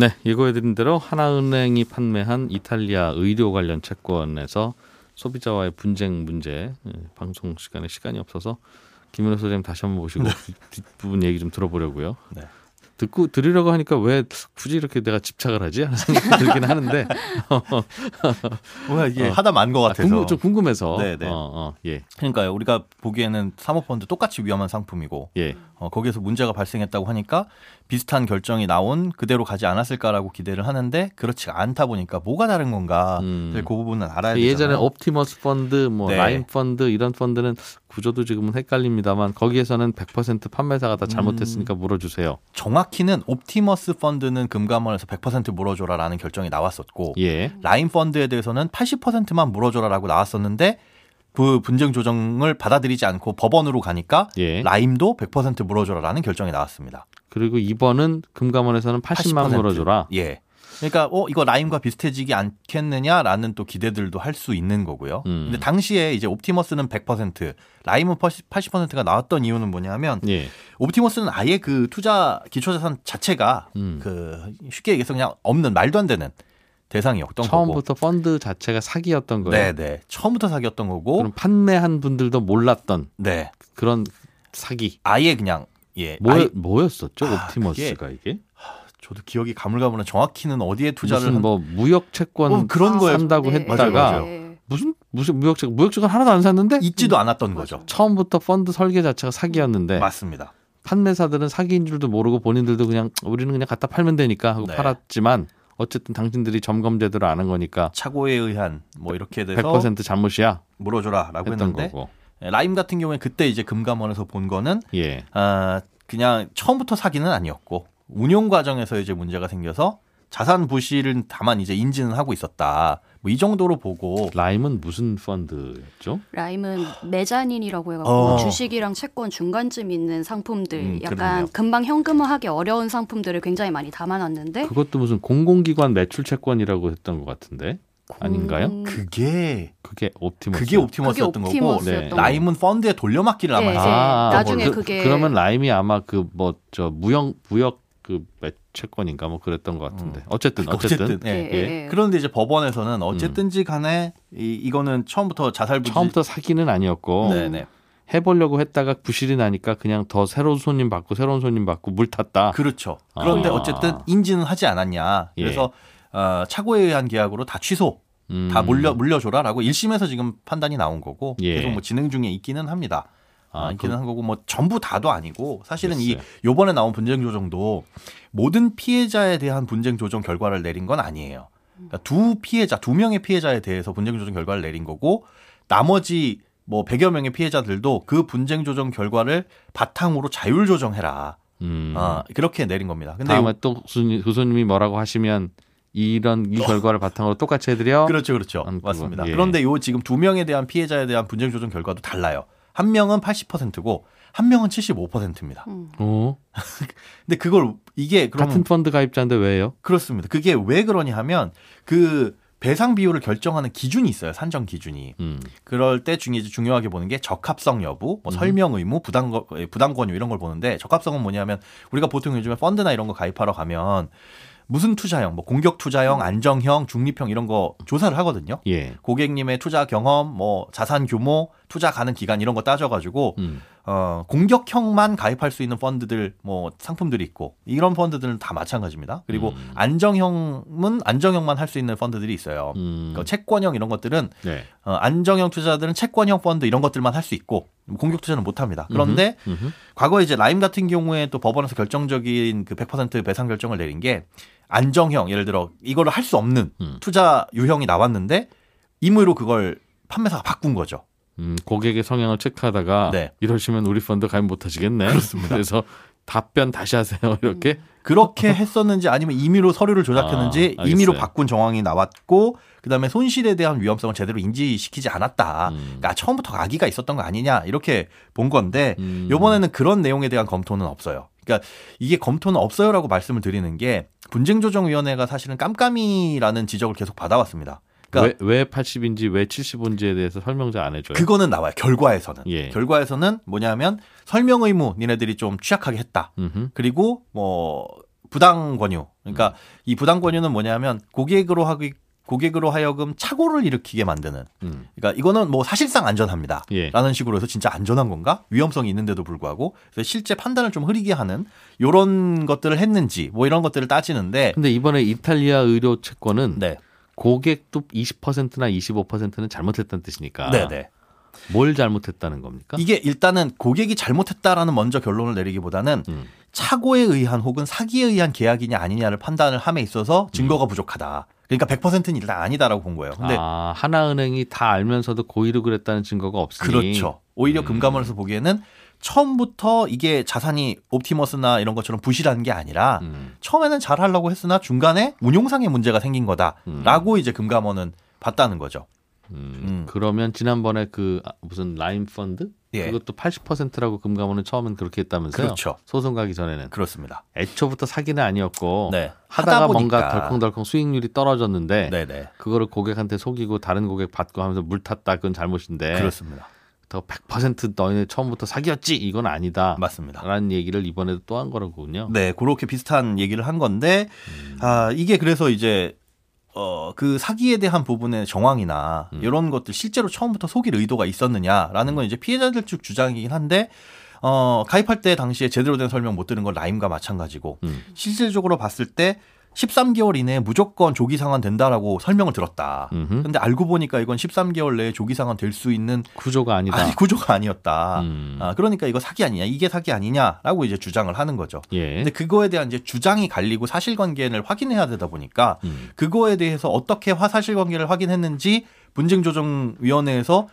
네, 예고해드린 대로 하나은행이 판매한 이탈리아 의료 관련 채권에서 소비자와의 분쟁 문제 예, 방송 시간에 시간이 없어서 김윤호 소장님 다시 한번 모시고 뒷부분 얘기 좀 들어보려고요. 네. 듣고 들으려고 하니까 왜 굳이 이렇게 내가 집착을 하지 하는 생각이 들긴 하는데 뭔가 이게 어. 하다 만것 아, 같아서. 궁금, 좀 궁금해서 네, 네. 어, 어, 예, 그러니까요. 우리가 보기에는 사모펀드 똑같이 위험한 상품이고 예, 어, 거기에서 문제가 발생했다고 하니까 비슷한 결정이 나온 그대로 가지 않았을까라고 기대를 하는데 그렇지가 않다 보니까 뭐가 다른 건가 음. 그 부분은 알아야 되잖아요. 예전에 옵티머스 펀드, 뭐 네. 라임 펀드 이런 펀드는 구조도 지금은 헷갈립니다만 거기에서는 100% 판매사가 다 잘못했으니까 물어주세요. 정확 히는 옵티머스 펀드는 금감원에서 100% 물어줘라라는 결정이 나왔었고 예, 라임 펀드에 대해서는 80%만 물어줘라라고 나왔었는데 그 분쟁 조정을 받아들이지 않고 법원으로 가니까 예. 라임도 100% 물어줘라라는 결정이 나왔습니다. 그리고 이번은 금감원에서는 80만 80%. 물어줘라. 예. 그러니까 어 이거 라임과 비슷해지지 않겠느냐라는 또 기대들도 할 수 있는 거고요. 음. 근데 당시에 이제 옵티머스는 100%, 라임은 80%가 나왔던 이유는 뭐냐면 예, 옵티머스는 아예 그 투자 기초자산 자체가 음. 그 쉽게 얘기해서 그냥 없는 말도 안 되는 대상이었던 거고. 처음부터 펀드 자체가 사기였던 거예요. 네, 네. 처음부터 사기였던 거고. 그럼 판매한 분들도 몰랐던 네. 그런 사기. 아예 그냥 예. 뭐, 아예, 뭐였었죠? 아, 옵티머스가 이게? 저도 기억이 가물가물한 정확히는 어디에 투자를 무슨 한 뭐 무역 채권 어, 그런 거에 산다고 네. 했다가 맞아요, 네. 무슨 무슨 무역 채권 무역 채권 하나도 안 샀는데 있지도 않았던 거죠. 처음부터 펀드 설계 자체가 사기였는데 맞습니다. 판매사들은 사기인 줄도 모르고 본인들도 그냥 우리는 그냥 갖다 팔면 되니까 하고 네. 팔았지만 어쨌든 당신들이 점검 제대로 안 한 거니까 착오에 의한 뭐 이렇게 돼서 100% 잘못이야 물어줘라라고 했던 했는데 거고. 예, 라임 같은 경우에 그때 이제 금감원에서 본 거는 예. 아 그냥 처음부터 사기는 아니었고 운용 과정에서 이제 문제가 생겨서 자산 부실은 다만 이제 인지는 하고 있었다. 뭐 이 정도로 보고 라임은 무슨 펀드였죠? 라임은 메자닌이라고 해갖고 어. 주식이랑 채권 중간쯤 있는 상품들, 음, 약간 그러네요. 금방 현금화하기 어려운 상품들을 굉장히 많이 담아놨는데 그것도 무슨 공공기관 매출 채권이라고 했던 것 같은데 아닌가요? 공- 그게 옵티머스. 그게 옵티머스였던 그게 거고 옵티머스였던 네. 거고. 라임은 펀드에 돌려막기를 아마 네. 네. 아, 나중에 그, 그게- 그러면 라임이 아마 그 뭐 저 무역 무역 그 매- 채권인가 뭐 그랬던 것 같은데 어쨌든 어쨌든, 어쨌든 예. 예, 예, 예. 그런데 이제 법원에서는 어쨌든지 간에 이, 이거는 처음부터 자살 부지 처음부터 사기는 아니었고 네네 해보려고 했다가 부실이 나니까 그냥 더 새로운 손님 받고 새로운 손님 받고 물 탔다. 그렇죠. 그런데 아. 어쨌든 인지는 하지 않았냐. 예. 그래서 어, 착오에 의한 계약으로 다 취소, 음. 다 물려 물려줘라라고 1심에서 지금 판단이 나온 거고 예. 계속 뭐 진행 중에 있기는 합니다. 아, 아, 있기는 그- 한 거고 뭐 전부 다도 아니고 사실은 이 글쎄. 요번에 나온 분쟁 조정도 모든 피해자에 대한 분쟁 조정 결과를 내린 건 아니에요. 그러니까 두 피해자 두 명의 피해자에 대해서 분쟁 조정 결과를 내린 거고 나머지 뭐 100여 명의 피해자들도 그 분쟁 조정 결과를 바탕으로 자율 조정해라. 음. 아, 그렇게 내린 겁니다. 근데 다음에 또 교수님, 교수님이 뭐라고 하시면 이런 이 결과를 바탕으로 똑같이 해드려. 그렇죠, 그렇죠. 음, 맞습니다. 예. 그런데 요 지금 두 명에 대한 피해자에 대한 분쟁 조정 결과도 달라요. 한 명은 80%고 한 명은 75%입니다. 음. 어? 근데 그걸 이게 같은 펀드 가입자인데 왜요? 그렇습니다. 그게 왜 그러냐 하면 그 배상 비율을 결정하는 기준이 있어요. 산정 기준이. 음. 그럴 때 중에 이제 중요하게 보는 게 적합성 여부, 뭐 음. 설명 의무, 부담 거- 예, 부담 권유 이런 걸 보는데 적합성은 뭐냐면 우리가 보통 요즘에 펀드나 이런 거 가입하러 가면 무슨 투자형, 뭐 공격 투자형, 안정형, 중립형 이런 거 조사를 하거든요. 예. 고객님의 투자 경험, 뭐 자산 규모, 투자 가능 기간 이런 거 따져가지고 음. 어, 공격형만 가입할 수 있는 펀드들 뭐 상품들이 있고 이런 펀드들은 다 마찬가지입니다. 그리고 음. 안정형은 안정형만 할 수 있는 펀드들이 있어요. 음. 그러니까 채권형 이런 것들은 네. 어, 안정형 투자들은 채권형 펀드 이런 것들만 할 수 있고 공격 투자는 못 합니다. 그런데 음흠. 과거에 이제 라임 같은 경우에 또 법원에서 결정적인 그 100% 배상 결정을 내린 게 안정형 예를 들어 이거를 할수 없는 음. 투자 유형이 나왔는데 임의로 그걸 판매사가 바꾼 거죠. 음, 고객의 성향을 체크하다가 네. 이러시면 우리 펀드 가입 못 하시겠네. 그렇습니다. 그래서 답변 다시 하세요. 이렇게. 그렇게 했었는지 아니면 임의로 서류를 조작했는지 아, 임의로. 바꾼 정황이 나왔고 그다음에 손실에 대한 위험성을 제대로 인지시키지 않았다. 음. 그러니까 처음부터 악의가 있었던 거 아니냐 이렇게 본 건데 음. 이번에는 그런 내용에 대한 검토는 없어요. 그러니까 이게 검토는 없어요라고 말씀을 드리는 게 분쟁조정위원회가 사실은 깜깜이라는 지적을 계속 받아왔습니다. 그러니까 왜, 왜 80인지 왜 75인지에 대해서 설명 잘안 해줘요. 그거는 나와요. 결과에서는. 예. 결과에서는 뭐냐면 설명 의무 니네들이 좀 취약하게 했다. 음흠. 그리고 뭐 부당 권유. 그러니까 이 부당 권유는 뭐냐면 고객으로 하기 고객으로 하여금 착오를 일으키게 만드는. 음. 그러니까 이거는 뭐 사실상 안전합니다. 예. 라는 식으로 해서 진짜 안전한 건가? 위험성이 있는데도 불구하고 실제 판단을 좀 흐리게 하는 요런 것들을 했는지 뭐 이런 것들을 따지는데 근데 이번에 이탈리아 의료 채권은 네. 고객도 20%나 25%는 잘못했다는 뜻이니까 네, 네. 뭘 잘못했다는 겁니까? 이게 일단은 고객이 잘못했다라는 먼저 결론을 내리기보다는 음. 착오에 의한 혹은 사기에 의한 계약이냐 아니냐를 판단을 함에 있어서 증거가 부족하다. 그러니까 100%는 일단 아니다라고 본 거예요. 근데 아, 하나은행이 다 알면서도 고의로 그랬다는 증거가 없으니 그렇죠. 오히려 음. 금감원에서 보기에는 처음부터 이게 자산이 옵티머스나 이런 것처럼 부실한 게 아니라 음. 처음에는 잘 하려고 했으나 중간에 운용상의 문제가 생긴 음. 거다라고 이제 금감원은 봤다는 거죠. 음. 음. 그러면 지난번에 그 아, 무슨 라임 펀드 예. 그것도 80%라고 금감원은 처음엔 그렇게 했다면서요? 그렇죠. 소송 가기 전에는 그렇습니다. 애초부터 사기는 아니었고 네. 하다가 하다 뭔가. 덜컹덜컹 수익률이 떨어졌는데 네네. 그거를 고객한테 속이고 다른 고객 받고 하면서 물 탔다 그건 잘못인데 그렇습니다. 더100% 너희는 처음부터 사기였지 이건 아니다. 맞습니다. 라는 얘기를 이번에도 또 한 거라고군요. 네, 그렇게 비슷한 얘기를 한 건데, 아, 이게 그래서 이제, 어, 그 사기에 대한 부분의 정황이나 음. 이런 것들 실제로 처음부터 속일 의도가 있었느냐라는 건 이제 피해자들 측 주장이긴 한데, 어, 가입할 때 당시에 제대로 된 설명 못 들은 건 라임과 마찬가지고, 음. 실질적으로 봤을 때 13개월 이내에 무조건 조기 상환 된다라고 설명을 들었다. 음흠. 근데 알고 보니까 이건 13개월 내에 조기 상환 될 수 있는 구조가 아니다. 아니, 구조가 아니었다. 음. 아, 그러니까 이거 사기 아니냐, 이게 사기 아니냐라고 이제 주장을 하는 거죠. 예. 근데 그거에 대한 이제 주장이 갈리고 사실관계를 확인해야 되다 보니까 음. 그거에 대해서 어떻게 화 사실관계를 확인했는지 분쟁조정위원회에서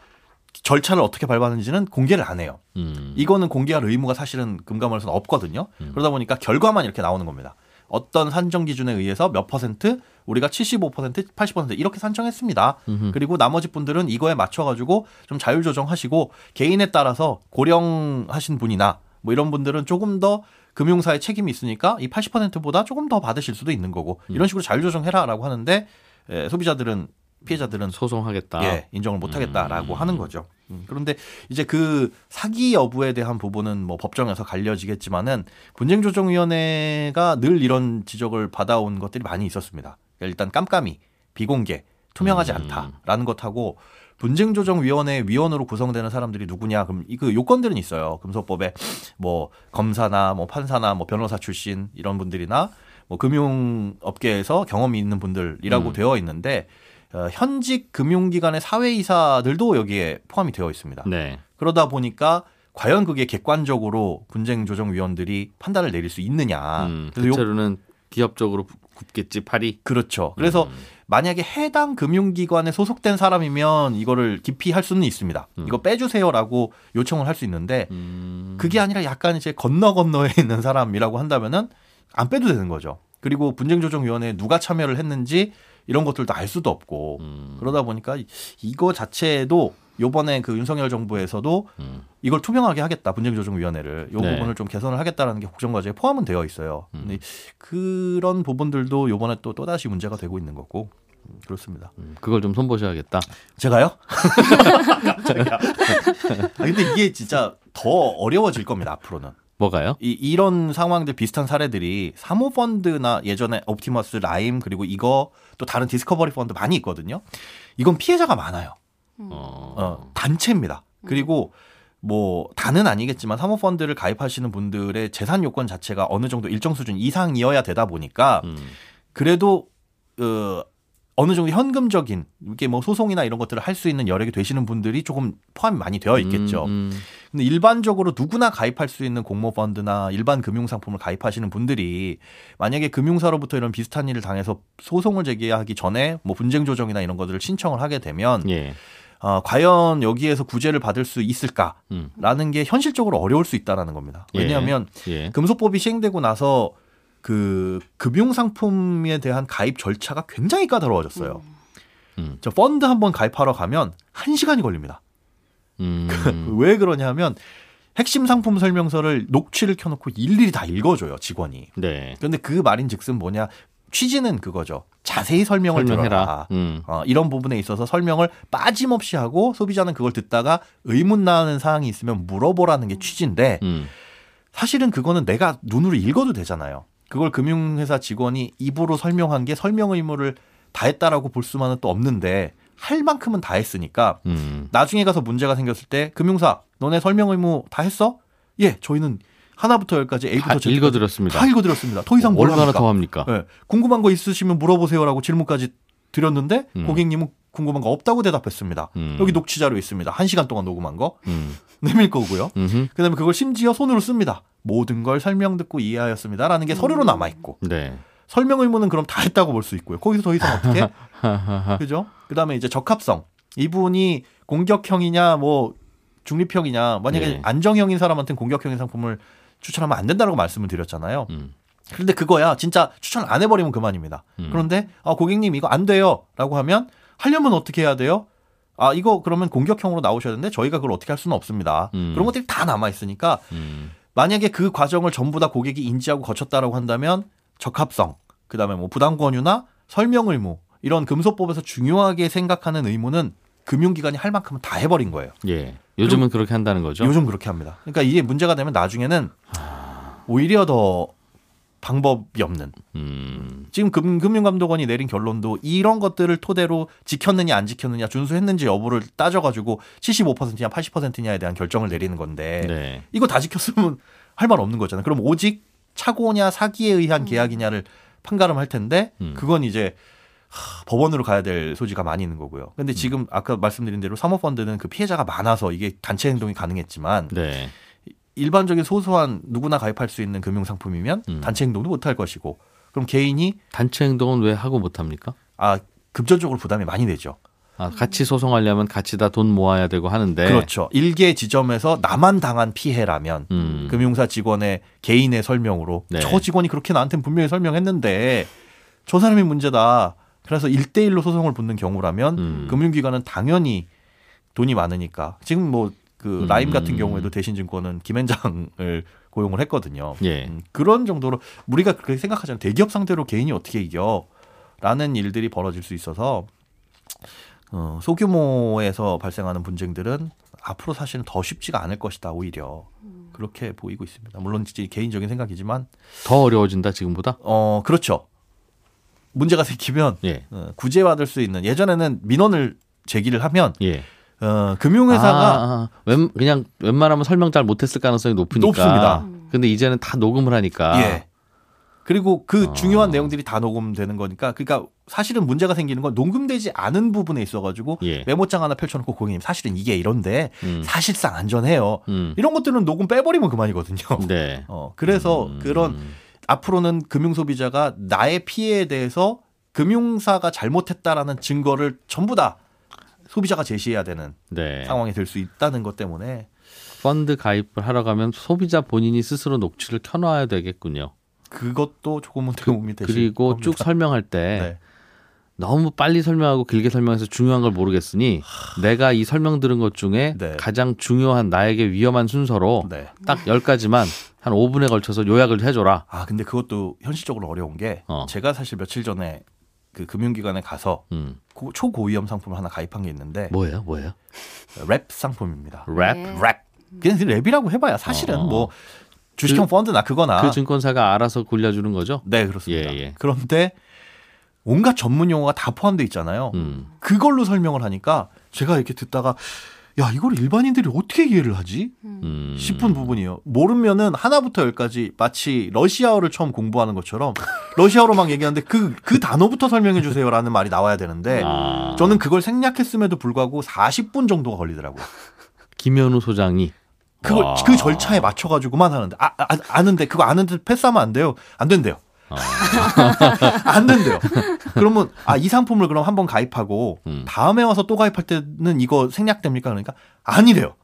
절차를 어떻게 밟았는지는 공개를 안 해요. 음. 이거는 공개할 의무가 사실은 금감원에서는 없거든요. 음. 그러다 보니까 결과만 이렇게 나오는 겁니다. 어떤 산정 기준에 의해서 몇 퍼센트 우리가 75% 80% 이렇게 산정했습니다. 음흠. 그리고 나머지 분들은 이거에 맞춰 가지고 좀 자율 조정하시고 개인에 따라서 고령하신 분이나 뭐 이런 분들은 조금 더 금융사의 책임이 있으니까 이 80%보다 조금 더 받으실 수도 있는 거고 음. 이런 식으로 자율 조정해라라고 하는데 에, 소비자들은 피해자들은 소송하겠다. 예, 인정을 못 하겠다라고 음. 하는 거죠. 음, 그런데 이제 그 사기 여부에 대한 부분은 뭐 법정에서 갈려지겠지만은 분쟁조정위원회가 늘 이런 지적을 받아온 것들이 많이 있었습니다. 일단 깜깜이, 비공개, 투명하지 음. 않다라는 것하고 분쟁조정위원회 위원으로 구성되는 사람들이 누구냐? 그럼 이그 요건들은 있어요. 금소법에 뭐 검사나 뭐 판사나 뭐 변호사 출신 이런 분들이나 뭐 금융업계에서 경험이 있는 분들이라고 음. 되어 있는데 어, 현직 금융기관의 사회이사들도 여기에 포함이 되어 있습니다. 네. 그러다 보니까 과연 그게 객관적으로 분쟁조정위원들이 판단을 내릴 수 있느냐. 음, 대체로는 기업적으로 굽겠지 팔이. 그렇죠. 그래서 음. 만약에 해당 금융기관에 소속된 사람이면 이거를 기피할 수는 있습니다. 음. 이거 빼주세요라고 요청을 할 수 있는데 음. 그게 아니라 약간 이제 건너 건너에 있는 사람이라고 한다면은 안 빼도 되는 거죠. 그리고 분쟁조정위원회에 누가 참여를 했는지 이런 것들도 알 수도 없고 음. 그러다 보니까 이거 자체도 요번에 그 윤석열 정부에서도 음. 이걸 투명하게 하겠다 분쟁조정위원회를 요 네. 부분을 좀 개선을 하겠다라는 게 국정 과제에 포함은 되어 있어요. 음. 근데 그런 부분들도 요번에 또 또다시 문제가 되고 있는 거고 음, 그렇습니다. 음, 그걸 좀 손보셔야겠다. 제가요? 아, 근데 이게 진짜 더 어려워질 겁니다 앞으로는. 뭐가요? 이, 이런 상황들 비슷한 사례들이 사모펀드나 예전에 옵티머스, 라임 그리고 이거 또 다른 디스커버리 펀드 많이 있거든요. 이건 피해자가 많아요. 어. 어, 단체입니다. 그리고 뭐 다는 아니겠지만 사모펀드를 가입하시는 분들의 재산 요건 자체가 어느 정도 일정 수준 이상이어야 되다 보니까 음. 그래도 어, 어느 정도 현금적인 이게 뭐 소송이나 이런 것들을 할 수 있는 여력이 되시는 분들이 조금 포함이 많이 되어 있겠죠. 음, 음. 근데 일반적으로 누구나 가입할 수 있는 공모 펀드나 일반 금융 상품을 가입하시는 분들이 만약에 금융사로부터 이런 비슷한 일을 당해서 소송을 제기하기 전에 뭐 분쟁 조정이나 이런 것들을 신청을 하게 되면 예. 어, 과연 여기에서 구제를 받을 수 있을까라는 음. 게 현실적으로 어려울 수 있다라는 겁니다. 예. 왜냐하면 예. 금소법이 시행되고 나서 그 금융 상품에 대한 가입 절차가 굉장히 까다로워졌어요. 음. 저 펀드 한번 가입하러 가면 한 시간이 걸립니다. 음. 왜 그러냐면 핵심 상품 설명서를 녹취를 켜놓고 일일이 다 읽어줘요 직원이. 네. 그런데 그 말인즉슨 뭐냐 취지는 그거죠. 자세히 설명을 들어라. 음. 어, 이런 부분에 있어서 설명을 빠짐없이 하고 소비자는 그걸 듣다가 의문 나는 사항이 있으면 물어보라는 게 취지인데 음. 사실은 그거는 내가 눈으로 읽어도 되잖아요. 그걸 금융회사 직원이 입으로 설명한 게 설명 의무를 다했다라고 볼 수만은 또 없는데 할 만큼은 다 했으니까 음. 나중에 가서 문제가 생겼을 때 금융사 너네 설명 의무 다 했어? 예, 저희는 하나부터 열까지 다 A부터 Z까지 읽어드렸습니다. 다 읽어드렸습니다. 더 이상 뭘 얼마나 합니까? 더 합니까? 예, 궁금한 거 있으시면 물어보세요라고 질문까지 드렸는데 음. 고객님은 궁금한 거 없다고 대답했습니다. 음. 여기 녹취 자료 있습니다. 한 시간 동안 녹음한 거 음. 내밀 거고요. 음흠. 그다음에 그걸 심지어 손으로 씁니다. 모든 걸 설명 듣고 이해하였습니다라는 게 서류로 남아 있고 네. 설명 의무는 그럼 다 했다고 볼 수 있고요. 거기서 더 이상 어떻게? 그죠? 그다음에 이제 적합성. 이분이 공격형이냐 뭐 중립형이냐 만약에 네. 안정형인 사람한테는 공격형인 상품을 추천하면 안 된다고 말씀을 드렸잖아요. 음. 그런데 그거야 진짜 추천 안 해버리면 그만입니다. 음. 그런데 아 고객님 이거 안 돼요라고 하면 하려면 어떻게 해야 돼요? 아 이거 그러면 공격형으로 나오셔야 되는데 저희가 그걸 어떻게 할 수는 없습니다. 음. 그런 것들이 다 남아 있으니까 음. 만약에 그 과정을 전부 다 고객이 인지하고 거쳤다라고 한다면 적합성, 그다음에 뭐 부담 권유나 설명 의무 이런 금소법에서 중요하게 생각하는 의무는 금융기관이 할 만큼은 다 해버린 거예요. 예. 요즘은 그렇게 한다는 거죠. 요즘 그렇게 합니다. 그러니까 이게 문제가 되면 나중에는 오히려 더 방법이 없는. 음. 지금 금, 금융감독원이 내린 결론도 이런 것들을 토대로 지켰느냐 안 지켰느냐 준수했는지 여부를 따져가지고 75%냐 80%냐에 대한 결정을 내리는 건데 네. 이거 다 지켰으면 할 말 없는 거잖아요. 그럼 오직 착오냐 사기에 의한 계약이냐를 판가름할 텐데 음. 그건 이제 하, 법원으로 가야 될 소지가 많이 있는 거고요. 근데 지금 아까 말씀드린 대로 사모펀드는 그 피해자가 많아서 이게 단체 행동이 가능했지만 네. 일반적인 소소한 누구나 가입할 수 있는 금융 상품이면 음. 단체 행동도 못 할 것이고 그럼 개인이 단체 행동은 왜 하고 못 합니까? 아 금전적으로 부담이 많이 되죠. 아, 같이 소송하려면 같이 다 돈 모아야 되고 하는데 그렇죠. 일개 지점에서 나만 당한 피해라면 음. 금융사 직원의 개인의 설명으로 네. 저 직원이 그렇게 나한테 분명히 설명했는데 저 사람이 문제다. 그래서 일대일로 소송을 붙는 경우라면 음. 금융기관은 당연히 돈이 많으니까 지금 뭐 그 음. 라임 같은 경우에도 대신증권은 김현장을 고용을 했거든요. 예. 음, 그런 정도로 우리가 그렇게 생각하잖아요. 대기업 상대로 개인이 어떻게 이겨? 라는 일들이 벌어질 수 있어서 어, 소규모에서 발생하는 분쟁들은 앞으로 사실은 더 쉽지가 않을 것이다 오히려 그렇게 보이고 있습니다. 물론 진짜 개인적인 생각이지만 더 어려워진다 지금보다. 어 그렇죠. 문제가 생기면 예. 어, 구제받을 수 있는 예전에는 민원을 제기를 하면 예. 어, 금융회사가 아, 아, 웬, 그냥 웬만하면 설명 잘 못했을 가능성이 높으니까. 높습니다. 근데 이제는 다 녹음을 하니까. 예. 그리고 그 아. 중요한 내용들이 다 녹음되는 거니까 그러니까 사실은 문제가 생기는 건 녹음되지 않은 부분에 있어가지고 예. 메모장 하나 펼쳐놓고 고객님 사실은 이게 이런데 음. 사실상 안전해요. 음. 이런 것들은 녹음 빼버리면 그만이거든요. 네. 어, 그래서 음. 그런 앞으로는 금융 소비자가 나의 피해에 대해서 금융사가 잘못했다라는 증거를 전부 다 소비자가 제시해야 되는 네. 상황이 될 수 있다는 것 때문에 펀드 가입을 하러 가면 소비자 본인이 스스로 녹취를 켜놔야 되겠군요. 그것도 조금은 도움이 되실 그리고 겁니다. 쭉 설명할 때 네. 너무 빨리 설명하고 길게 설명해서 중요한 걸 모르겠으니 내가 이 설명 들은 것 중에 네. 가장 중요한 나에게 위험한 순서로 네. 딱 10가지만 한 5분에 걸쳐서 요약을 해줘라. 아 근데 그것도 현실적으로 어려운 게 어. 제가 사실 며칠 전에 그 금융기관에 가서 음. 고- 초고위험 상품을 하나 가입한 게 있는데 뭐예요? 뭐예요? 랩 상품입니다. 랩? 네. 랩 그냥 랩이라고 해봐야 사실은 어. 뭐 주식형 펀드나 그거나 그 증권사가 알아서 굴려주는 거죠? 네 그렇습니다. 예, 예. 그런데 온갖 전문 용어가 다 포함되어 있잖아요. 음. 그걸로 설명을 하니까 제가 이렇게 듣다가 야 이걸 일반인들이 어떻게 이해를 하지 음. 싶은 부분이에요. 모르면은 하나부터 열까지 마치 러시아어를 처음 공부하는 것처럼 러시아어로 막 얘기하는데 그그 단어부터 설명해 주세요라는 말이 나와야 되는데 아. 저는 그걸 생략했음에도 불구하고 40분 정도가 걸리더라고요. 김현우 소장이 그걸 와. 그 절차에 맞춰 가지고만 하는데 아, 아 아는데 그거 아는데 패스하면 안 돼요. 안 된대요. 어. 안 된대요. 그러면 아 이 상품을 그럼 한번 가입하고 음. 다음에 와서 또 가입할 때는 이거 생략됩니까? 그러니까 아니래요.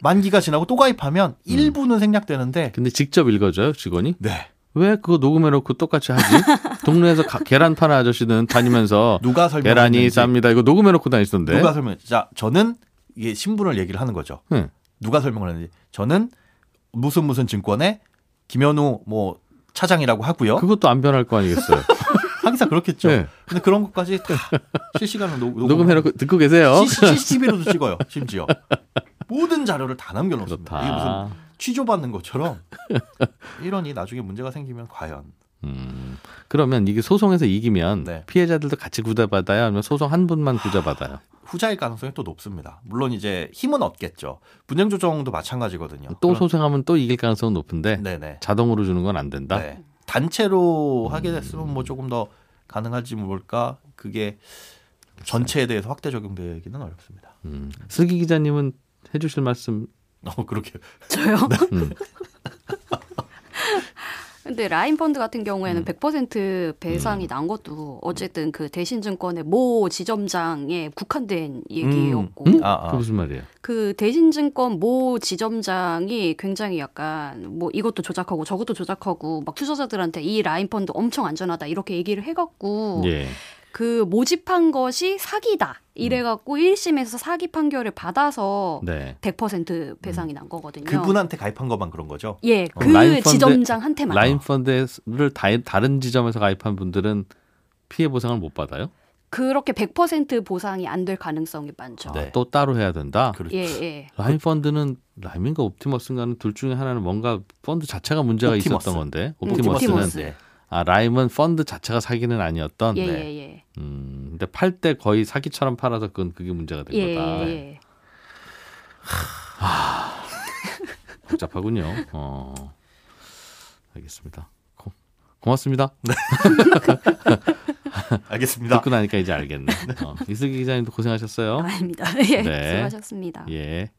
만기가 지나고 또 가입하면 일부는 생략되는데 근데 직접 읽어줘요 직원이? 네. 왜 그거 녹음해놓고 똑같이 하지? 동네에서 가- 계란 파는 아저씨는 다니면서 누가 설명 계란이 쌉니다 이거 녹음해놓고 다니던데. 누가 설명 자 저는 이게 신분을 얘기를 하는 거죠. 네. 누가 설명을 하는지 저는 무슨 무슨 증권의 김현우 뭐 차장이라고 하고요. 그것도 안 변할 거 아니겠어요? 하기사 그렇겠죠. 네. 근데 그런 것까지 다 실시간으로 녹, 녹음해놓고 듣고 계세요? CCTV로도 찍어요. 심지어 모든 자료를 다 남겨놓습니다. 이게 무슨. 취조받는 것처럼 이런이 나중에 문제가 생기면 과연 음, 그러면 이게 소송에서 이기면 네. 피해자들도 같이 구제받아요? 아니면 소송 한 분만 구제받아요? 후자일 가능성이 또 높습니다. 물론 이제 힘은 얻겠죠. 분쟁 조정도 마찬가지거든요. 또 그럼- 소송하면 또 이길 가능성은 높은데 네네. 자동으로 주는 건 안 된다. 네. 단체로 하게 됐으면 뭐 조금 더 가능할지 모를까 그게 전체에 대해서 확대 적용되기는 어렵습니다. 음. 슬기 기자님은 해주실 말씀 어 그렇게 저요? 음. 근데 라인 펀드 같은 경우에는 음. 100% 배상이 난 것도 어쨌든 그 대신증권의 모 지점장에 국한된 얘기였고 음? 아, 아. 그 무슨 말이에요? 그 대신증권 모 지점장이 굉장히 약간 뭐 이것도 조작하고 저것도 조작하고 막 투자자들한테 이 라인 펀드 엄청 안전하다 이렇게 얘기를 해갖고 예. 그 모집한 것이 사기다 이래갖고 1심에서 사기 판결을 받아서 네. 100% 배상이 난 거거든요. 그분한테 가입한 것만 그런 거죠. 예, 어, 그 라임 펀드- 지점장한테만 라임 펀드를 다, 다른 지점에서 가입한 분들은 피해 보상을 못 받아요? 그렇게 100% 보상이 안 될 가능성이 많죠. 네. 또 따로 해야 된다. 그렇죠. 예, 예. 라임 펀드는 라임인가 옵티머스인가는 둘 중에 하나는 뭔가 펀드 자체가 문제가 옵티머스. 있었던 건데 음, 옵티머스는 옵티머스. 네. 아 라임은 펀드 자체가 사기는 아니었던. 예, 네. 예, 예. 음, 근데 팔 때 거의 사기처럼 팔아서 그건 그게 문제가 된 예, 거다. 예. 복잡하군요. 어, 알겠습니다. 고, 고맙습니다. 알겠습니다. 듣고 나니까 이제 알겠네. 어, 이슬기 기자님도 고생하셨어요. 아닙니다. 예, 네. 수고하셨습니다. 예.